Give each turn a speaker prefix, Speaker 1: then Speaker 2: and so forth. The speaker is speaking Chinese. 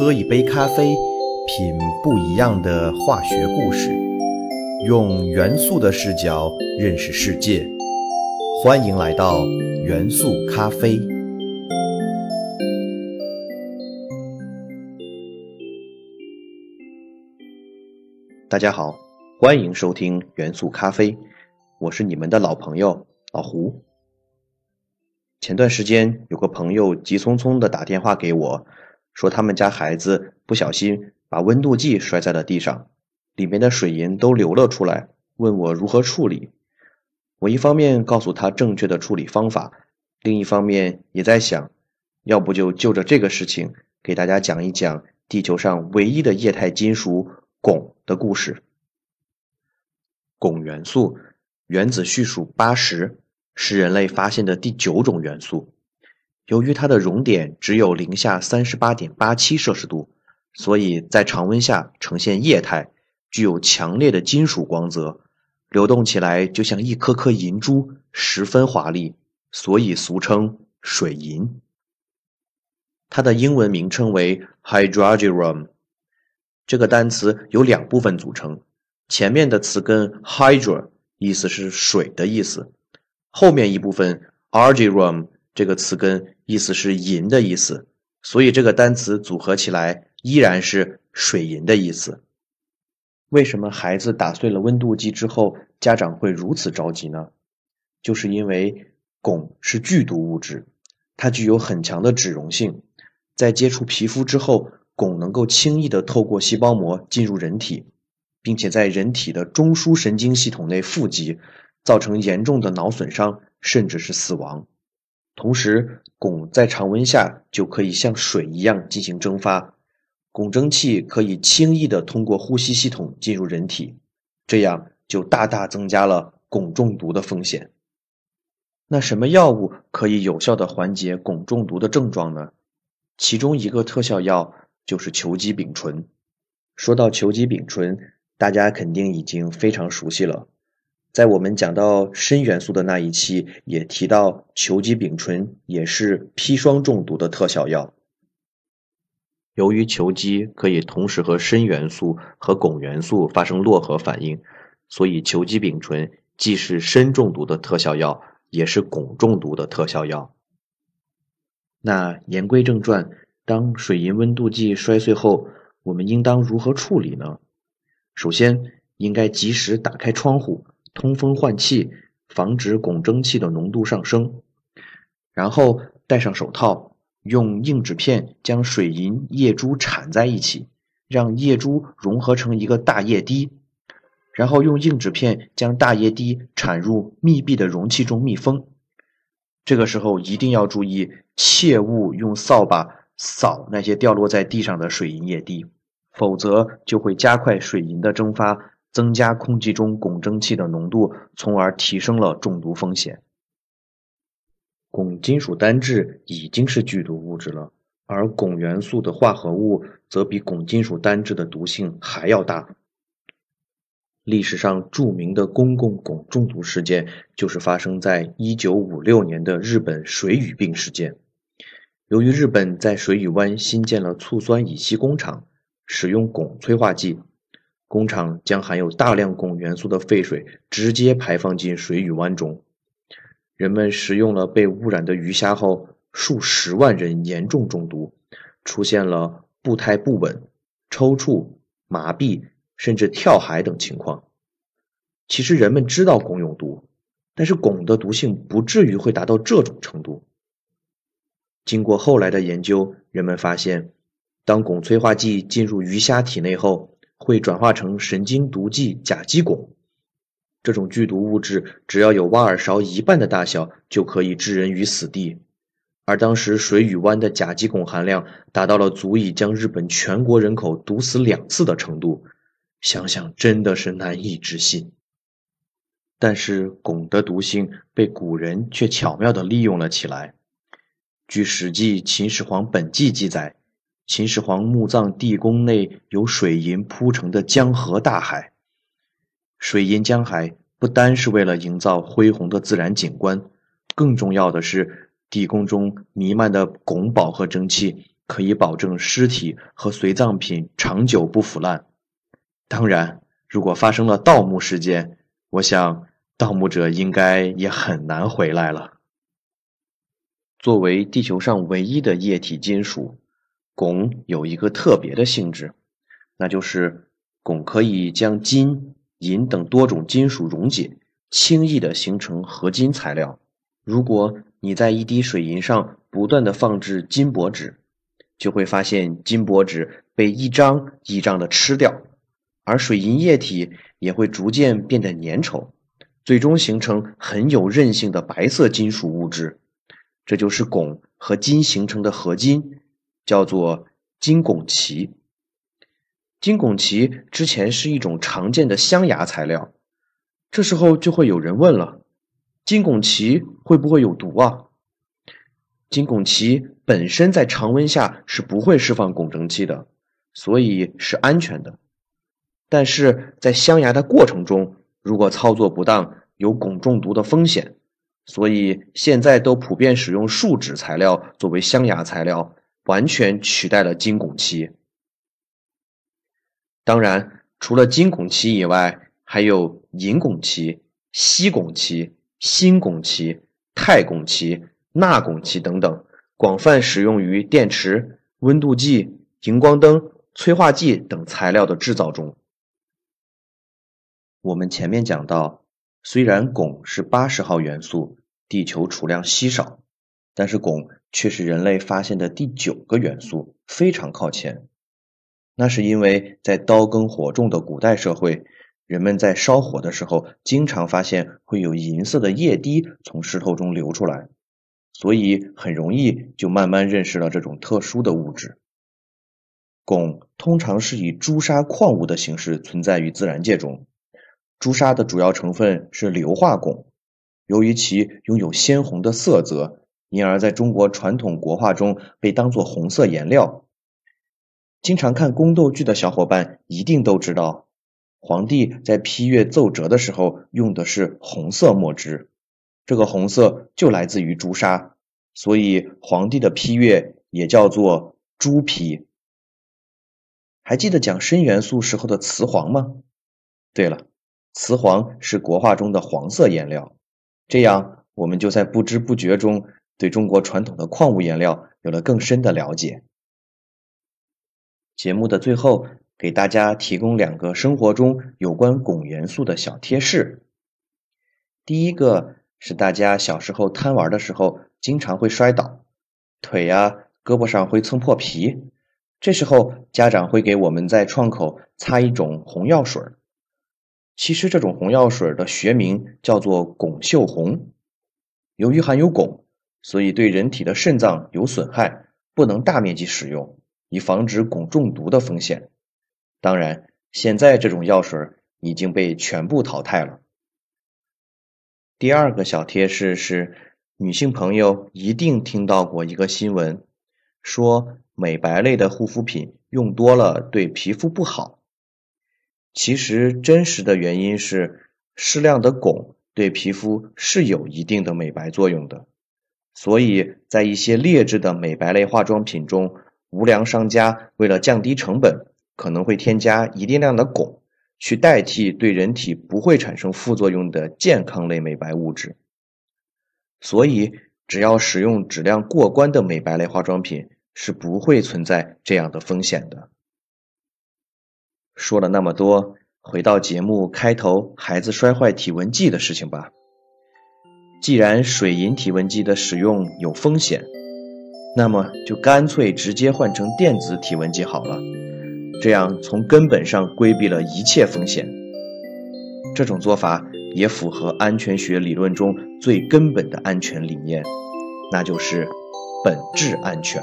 Speaker 1: 喝一杯咖啡，品不一样的化学故事，用元素的视角认识世界。欢迎来到元素咖啡。大家好，欢迎收听元素咖啡，我是你们的老朋友老胡。前段时间有个朋友急匆匆的打电话给我，说他们家孩子不小心把温度计摔在了地上，里面的水银都流了出来，问我如何处理。我一方面告诉他正确的处理方法，另一方面也在想，要不就就着这个事情给大家讲一讲地球上唯一的液态金属汞的故事。汞元素原子序数八十。是人类发现的第九种元素。由于它的熔点只有零下三十八点八七摄氏度，所以在常温下呈现液态，具有强烈的金属光泽，流动起来就像一颗颗银珠，十分华丽，所以俗称水银。它的英文名称为 hydrogen。这个单词由两部分组成，前面的词根 hydro 意思是水的意思。后面一部分 argyrum 这个词根意思是银的意思，所以这个单词组合起来依然是水银的意思。为什么孩子打碎了温度计之后，家长会如此着急呢？就是因为汞是剧毒物质，它具有很强的脂溶性，在接触皮肤之后，汞能够轻易的透过细胞膜进入人体，并且在人体的中枢神经系统内富集。造成严重的脑损伤，甚至是死亡。同时，汞在常温下就可以像水一样进行蒸发，汞蒸气可以轻易的通过呼吸系统进入人体，这样就大大增加了汞中毒的风险。那什么药物可以有效的缓解汞中毒的症状呢？其中一个特效药就是球基丙醇。说到球基丙醇，大家肯定已经非常熟悉了。在我们讲到砷元素的那一期，也提到球基丙醇也是砒霜中毒的特效药。由于球基可以同时和砷元素和汞元素发生络合反应，所以球基丙醇既是砷中毒的特效药，也是汞中毒的特效药。那言归正传，当水银温度计摔碎后，我们应当如何处理呢？首先，应该及时打开窗户。通风换气，防止汞蒸气的浓度上升。然后戴上手套，用硬纸片将水银液珠缠在一起，让液珠融合成一个大液滴。然后用硬纸片将大液滴铲入密闭的容器中密封。这个时候一定要注意，切勿用扫把扫那些掉落在地上的水银液滴，否则就会加快水银的蒸发。增加空气中汞蒸气的浓度，从而提升了中毒风险。汞金属单质已经是剧毒物质了，而汞元素的化合物则比汞金属单质的毒性还要大。历史上著名的公共汞中毒事件，就是发生在一九五六年的日本水俣病事件。由于日本在水俣湾新建了醋酸乙烯工厂，使用汞催化剂。工厂将含有大量汞元素的废水直接排放进水与湾中，人们食用了被污染的鱼虾后，数十万人严重中毒，出现了步态不稳、抽搐、麻痹，甚至跳海等情况。其实人们知道汞有毒，但是汞的毒性不至于会达到这种程度。经过后来的研究，人们发现，当汞催化剂进入鱼虾体内后，会转化成神经毒剂甲基汞，这种剧毒物质只要有挖耳勺一半的大小就可以置人于死地，而当时水俣湾的甲基汞含量达到了足以将日本全国人口毒死两次的程度，想想真的是难以置信。但是汞的毒性被古人却巧妙地利用了起来，据《史记·秦始皇本纪》记载。秦始皇墓葬地宫内有水银铺成的江河大海，水银江海不单是为了营造恢宏的自然景观，更重要的是，地宫中弥漫的汞饱和蒸汽可以保证尸体和随葬品长久不腐烂。当然，如果发生了盗墓事件，我想盗墓者应该也很难回来了。作为地球上唯一的液体金属，汞有一个特别的性质，那就是汞可以将金、银等多种金属溶解，轻易的形成合金材料。如果你在一滴水银上不断的放置金箔纸，就会发现金箔纸被一张一张的吃掉，而水银液体也会逐渐变得粘稠，最终形成很有韧性的白色金属物质。这就是汞和金形成的合金，叫做金汞齐。金汞齐之前是一种常见的镶牙材料，这时候就会有人问了。金汞齐会不会有毒啊？金汞齐本身在常温下是不会释放汞蒸气的，所以是安全的。但是在镶牙的过程中，如果操作不当，有汞中毒的风险。所以现在都普遍使用树脂材料作为镶牙材料，完全取代了金汞齐。当然，除了金汞齐以外，还有银汞齐、锡汞齐。锌汞齐、钛汞齐、钠汞齐等等，广泛使用于电池、温度计、荧光灯、催化剂等材料的制造中。我们前面讲到，虽然汞是八十号元素，地球储量稀少，但是汞却是人类发现的第九个元素，非常靠前。那是因为在刀耕火种的古代社会。人们在烧火的时候，经常发现会有银色的液滴从石头中流出来，所以很容易就慢慢认识了这种特殊的物质。汞通常是以朱砂矿物的形式存在于自然界中，朱砂的主要成分是硫化汞，由于其拥有鲜红的色泽，因而在中国传统国画中被当作红色颜料。经常看宫斗剧的小伙伴一定都知道。皇帝在批阅奏折的时候用的是红色墨汁，这个红色就来自于朱砂，所以皇帝的批阅也叫做朱批。还记得讲砷元素时候的雌黄吗？对了，雌黄是国画中的黄色颜料。这样，我们就在不知不觉中对中国传统的矿物颜料有了更深的了解。节目的最后。给大家提供两个生活中有关汞元素的小贴士。第一个是大家小时候贪玩的时候经常会摔倒，腿呀、胳膊上会蹭破皮，这时候家长会给我们在创口擦一种红药水。其实这种红药水的学名叫做汞溴红，由于含有汞，所以对人体的肾脏有损害，不能大面积使用，以防止汞中毒的风险。当然，现在这种药水已经被全部淘汰了。第二个小贴士是，女性朋友一定听到过一个新闻，说美白类的护肤品用多了对皮肤不好。其实真实的原因是，适量的汞对皮肤是有一定的美白作用的，所以在一些劣质的美白类化妆品中，无良商家为了降低成本。可能会添加一定量的汞，去代替对人体不会产生副作用的健康类美白物质。所以，只要使用质量过关的美白类化妆品，是不会存在这样的风险的。说了那么多，回到节目开头孩子摔坏体温计的事情吧。既然水银体温计的使用有风险，那么就干脆直接换成电子体温计好了。这样从根本上规避了一切风险。这种做法也符合安全学理论中最根本的安全理念，那就是本质安全。